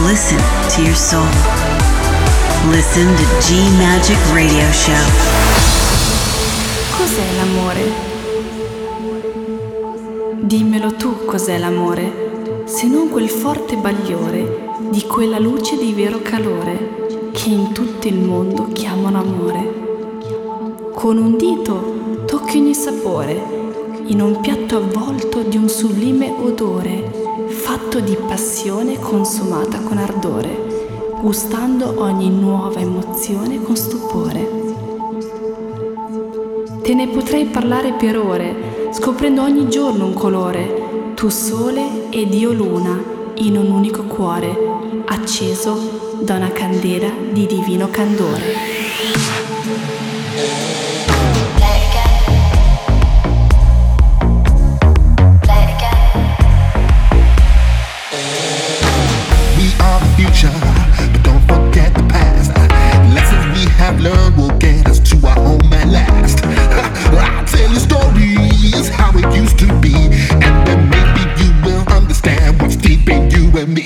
Listen to your soul. Listen to G Magic Radio Show. Cos'è l'amore? Dimmelo tu cos'è l'amore, se non quel forte bagliore di quella luce di vero calore che in tutto il mondo chiamano amore. Con un dito tocchi ogni sapore in un piatto avvolto di un sublime odore, fatto di passione consumata con ardore, gustando ogni nuova emozione con stupore. Te ne potrei parlare per ore, scoprendo ogni giorno un colore, tu sole ed io luna, in un unico cuore, acceso da una candela di divino candore. Cos'è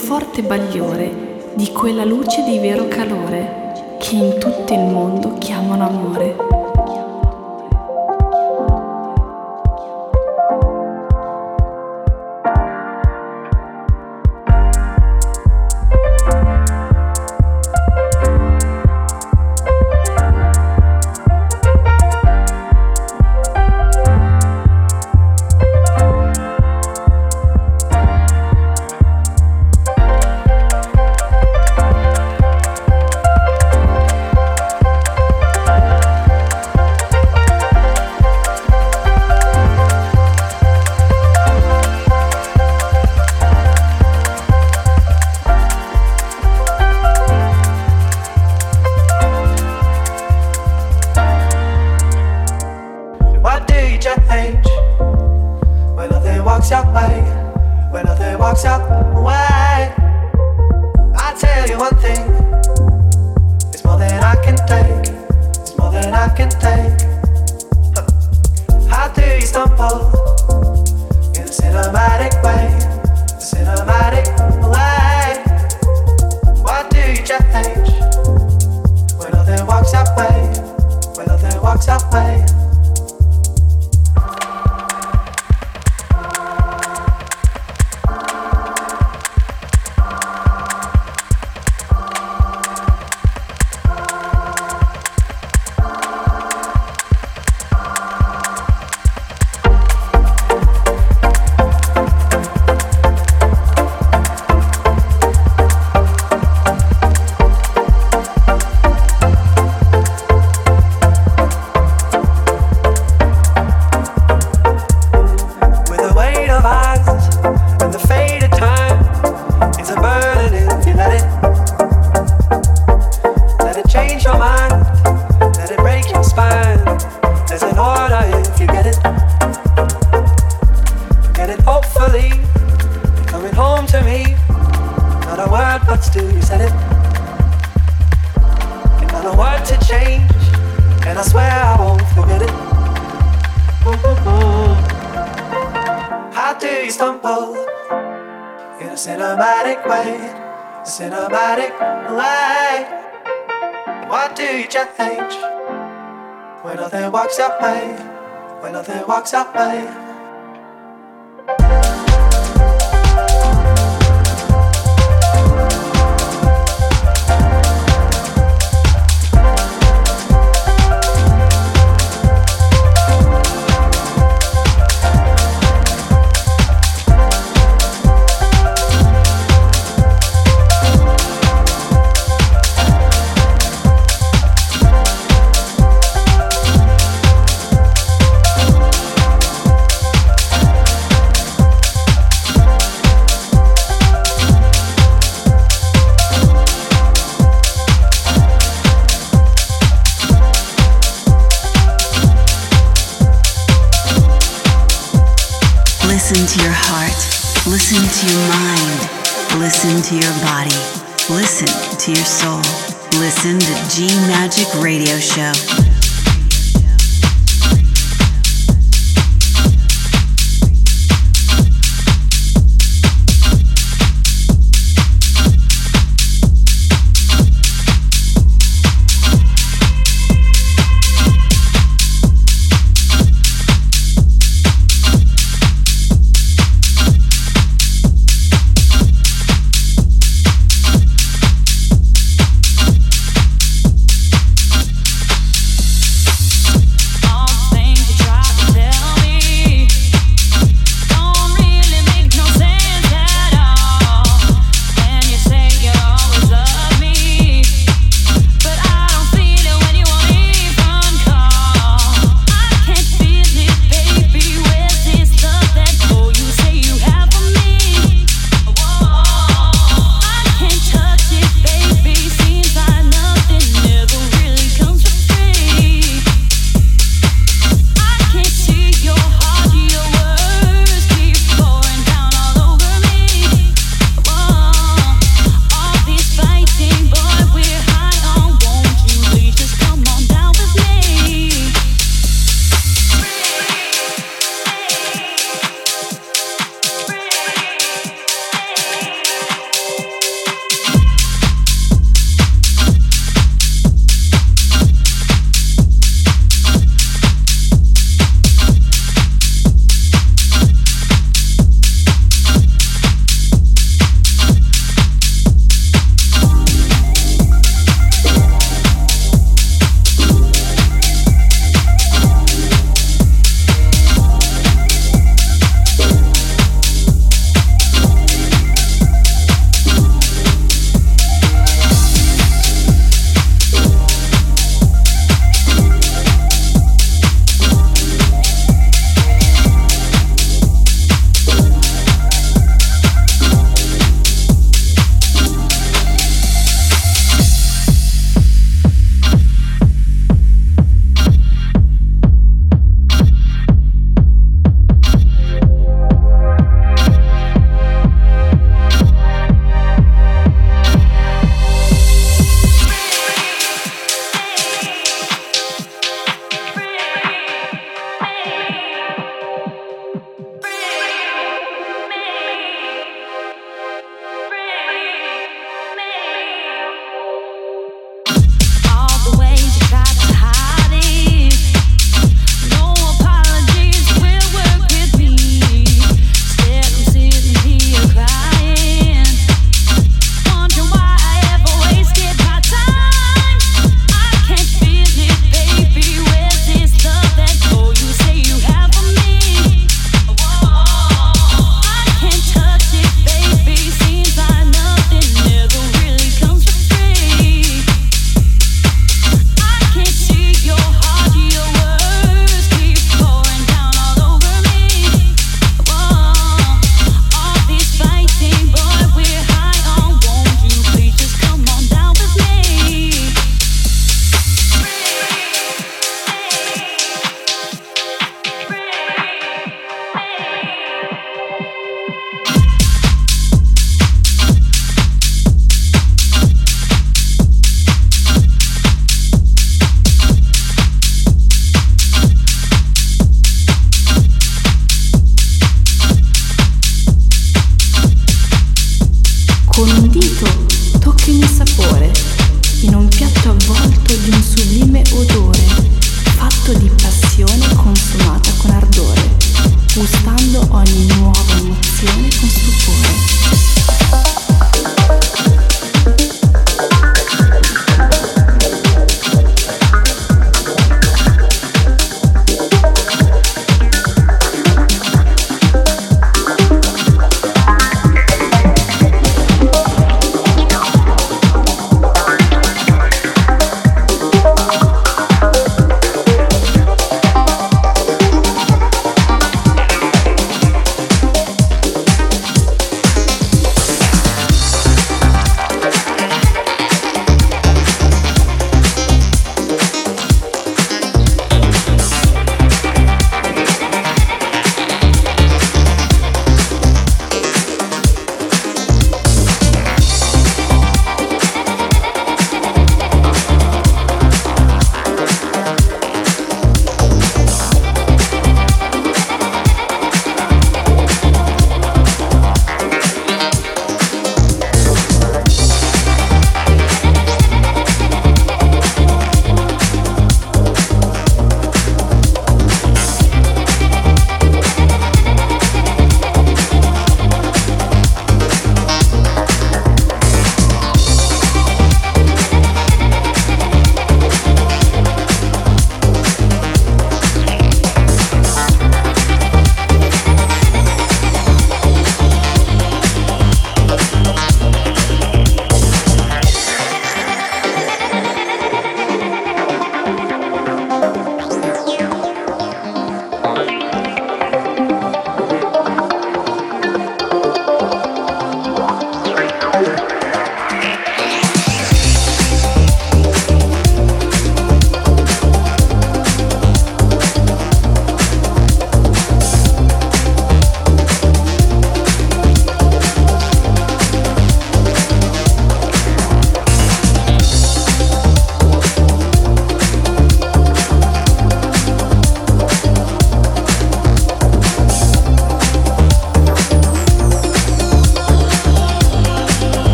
forte bagliore di quella luce di vero calore che in tutto il mondo chiamano amore. walks away.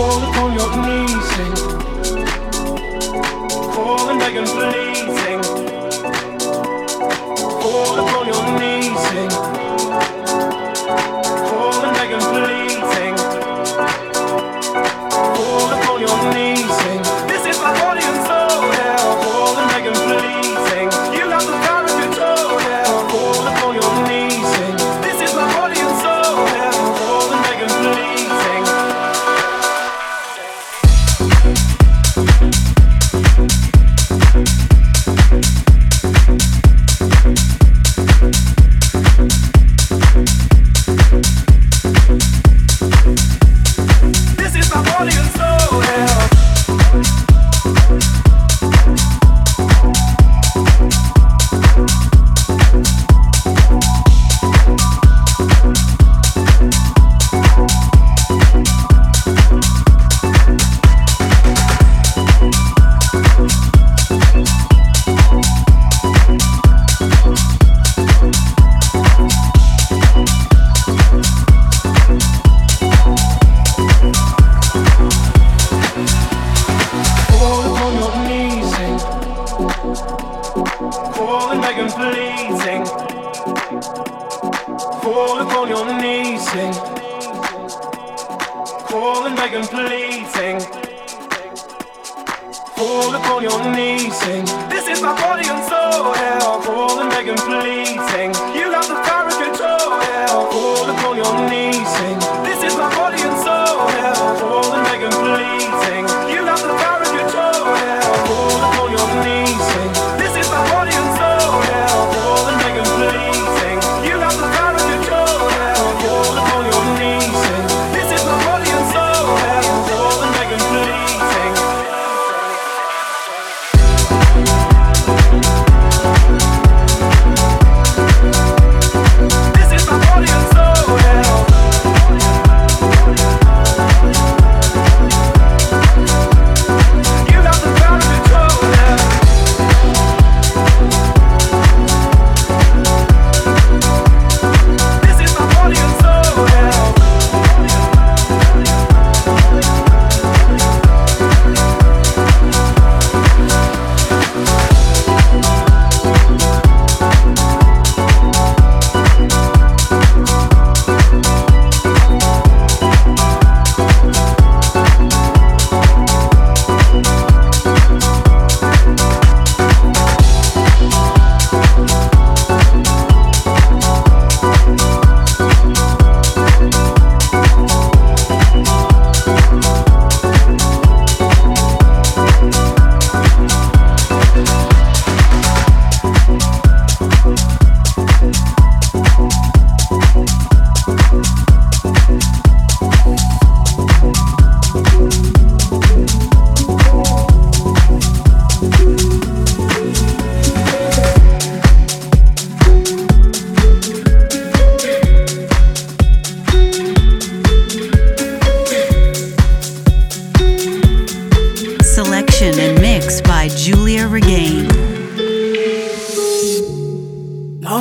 Fall upon your knees, sing. Fall and beg and plead, sing. Fall upon your knees. sing.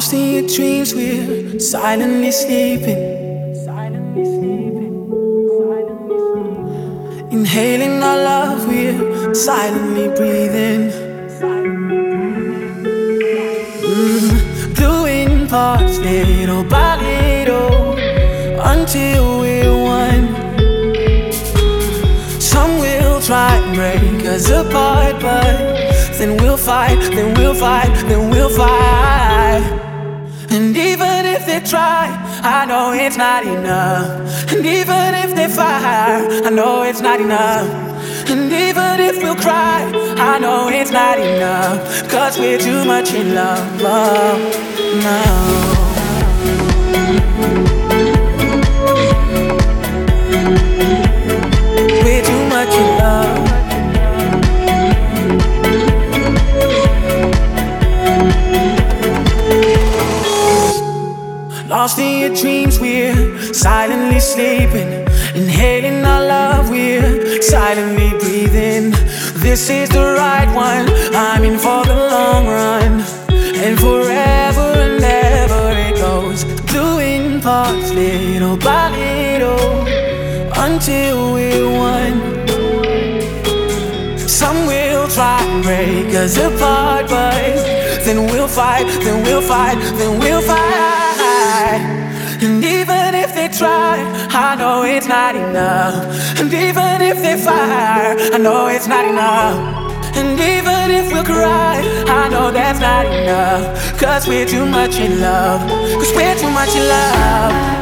see your dreams, we're silently sleeping. Silently sleeping. Silently sleeping. Inhaling our love, we're silently breathing. Mm, doing parts little by little until we're one. Some will try and break us apart, but then we'll fight, then we'll fight, then we'll fight. And even if they try, I know it's not enough. And even if they fire, I know it's not enough. And even if we'll cry, I know it's not enough. Cause we're too much in love. Oh, no. We're too much in love. Lost in your dreams, we're silently sleeping. Inhaling our love, we're silently breathing. This is the right one, I'm in for the long run. And forever and ever it goes. Doing parts little by little until we're one. Some will try and break us apart, but then we'll fight, then we'll fight, then we'll fight. Try, I know it's not enough. And even if they fire, I know it's not enough. And even if we cry, I know that's not enough. Cause we're too much in love. Cause we're too much in love.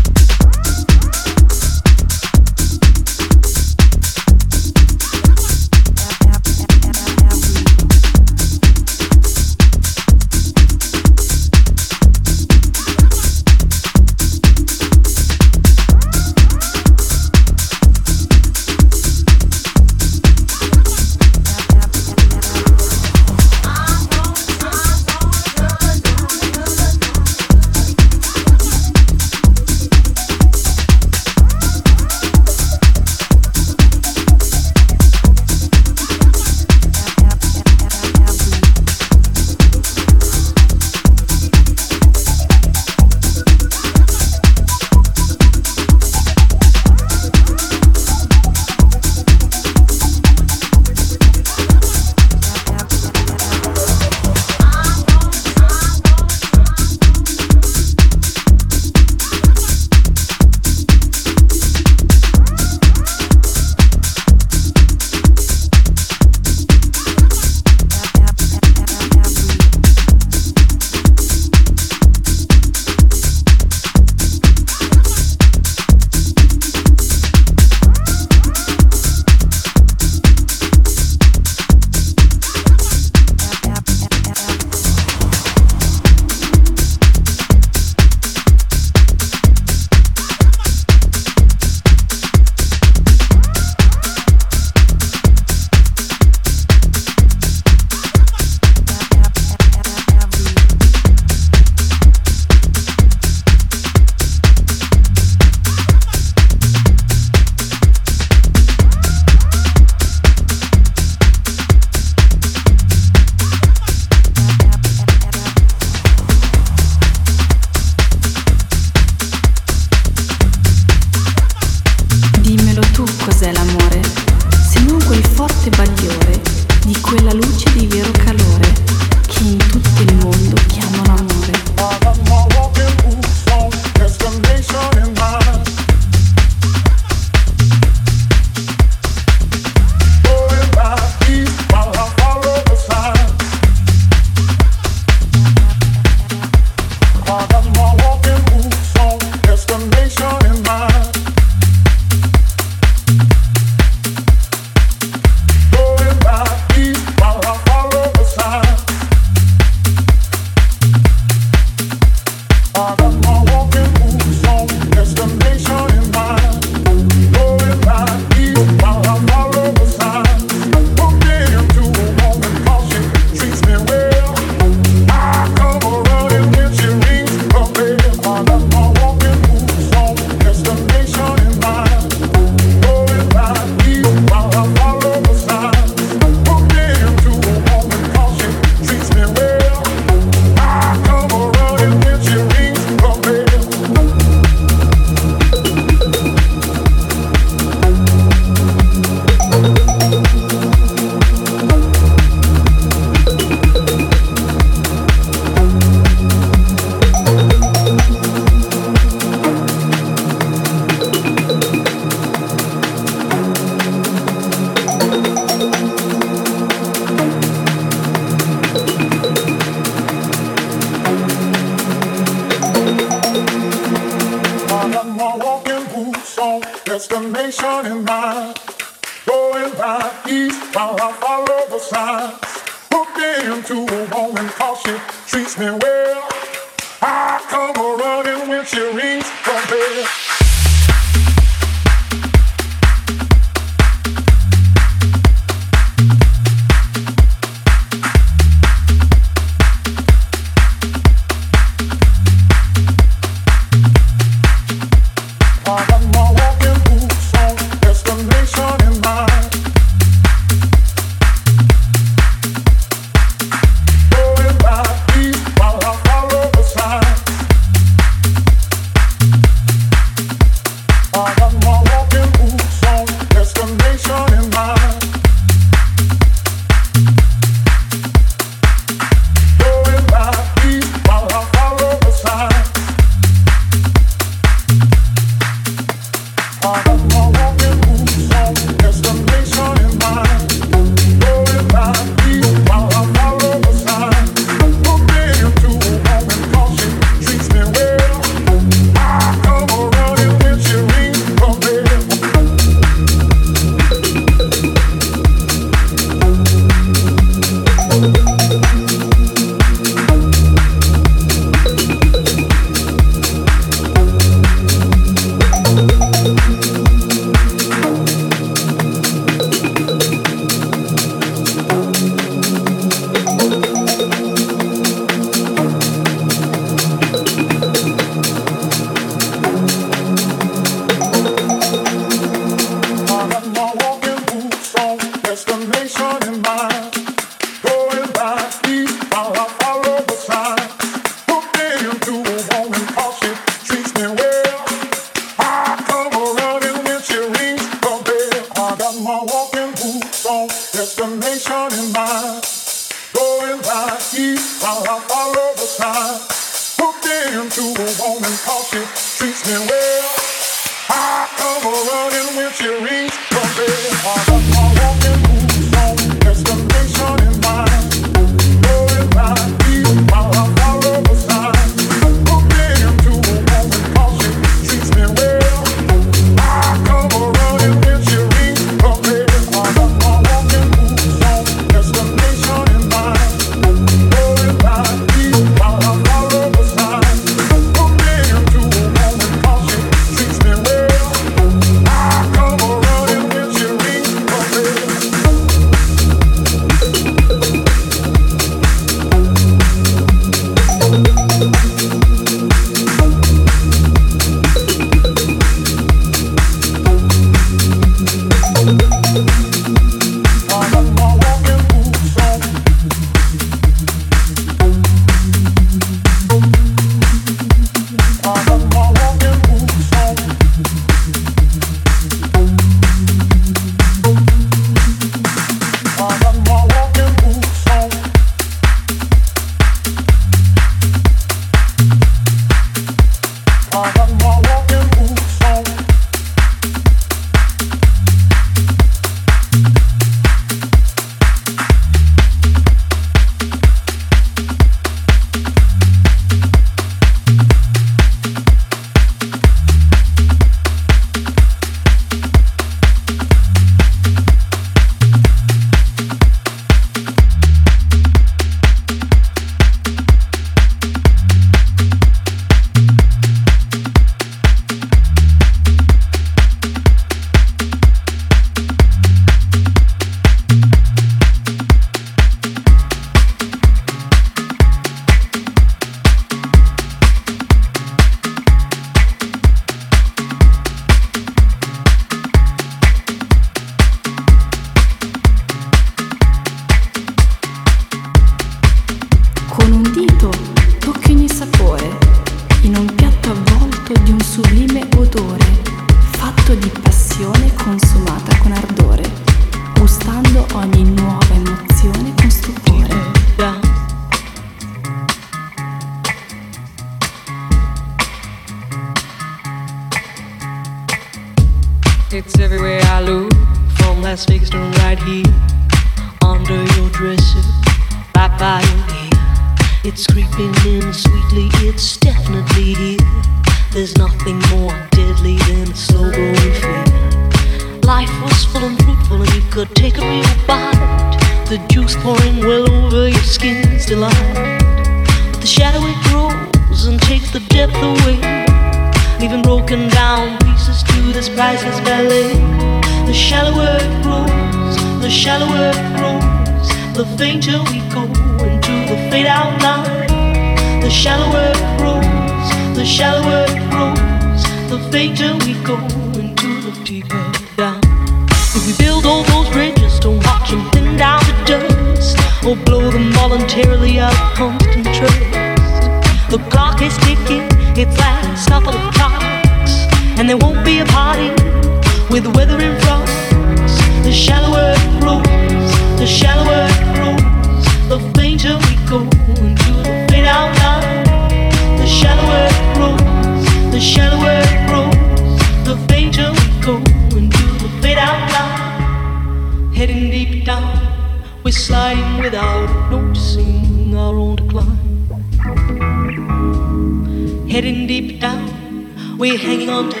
Heading deep down, we're hanging on to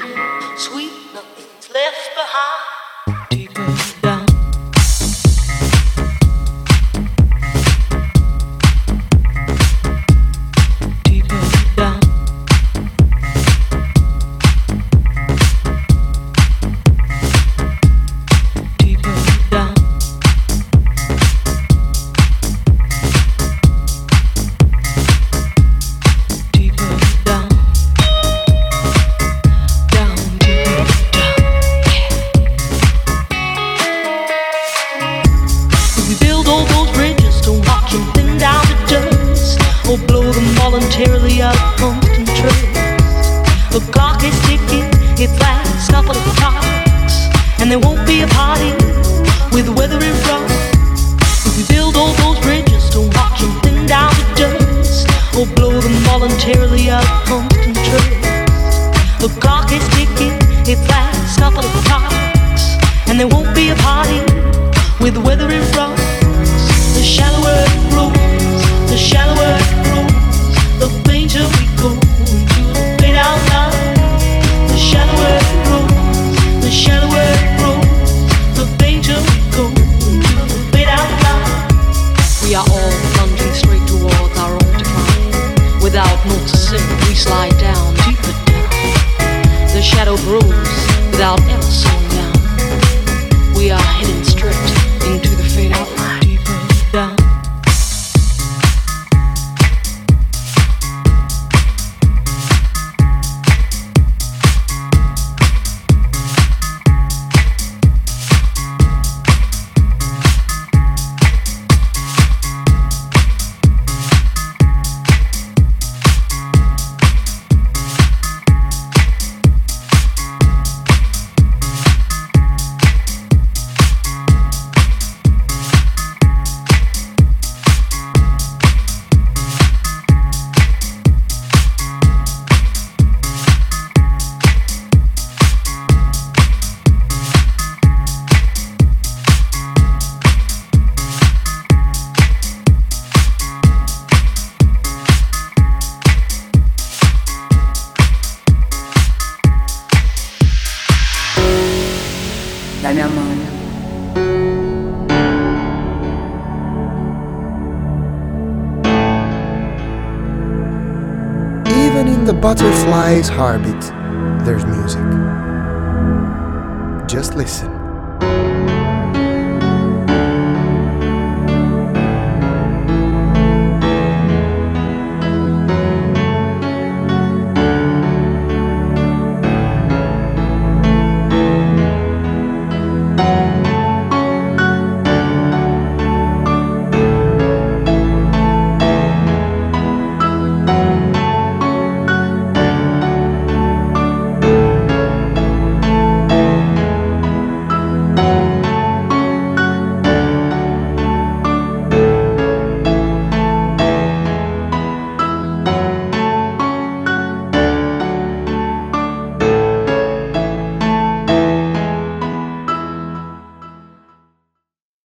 sweet. tries hard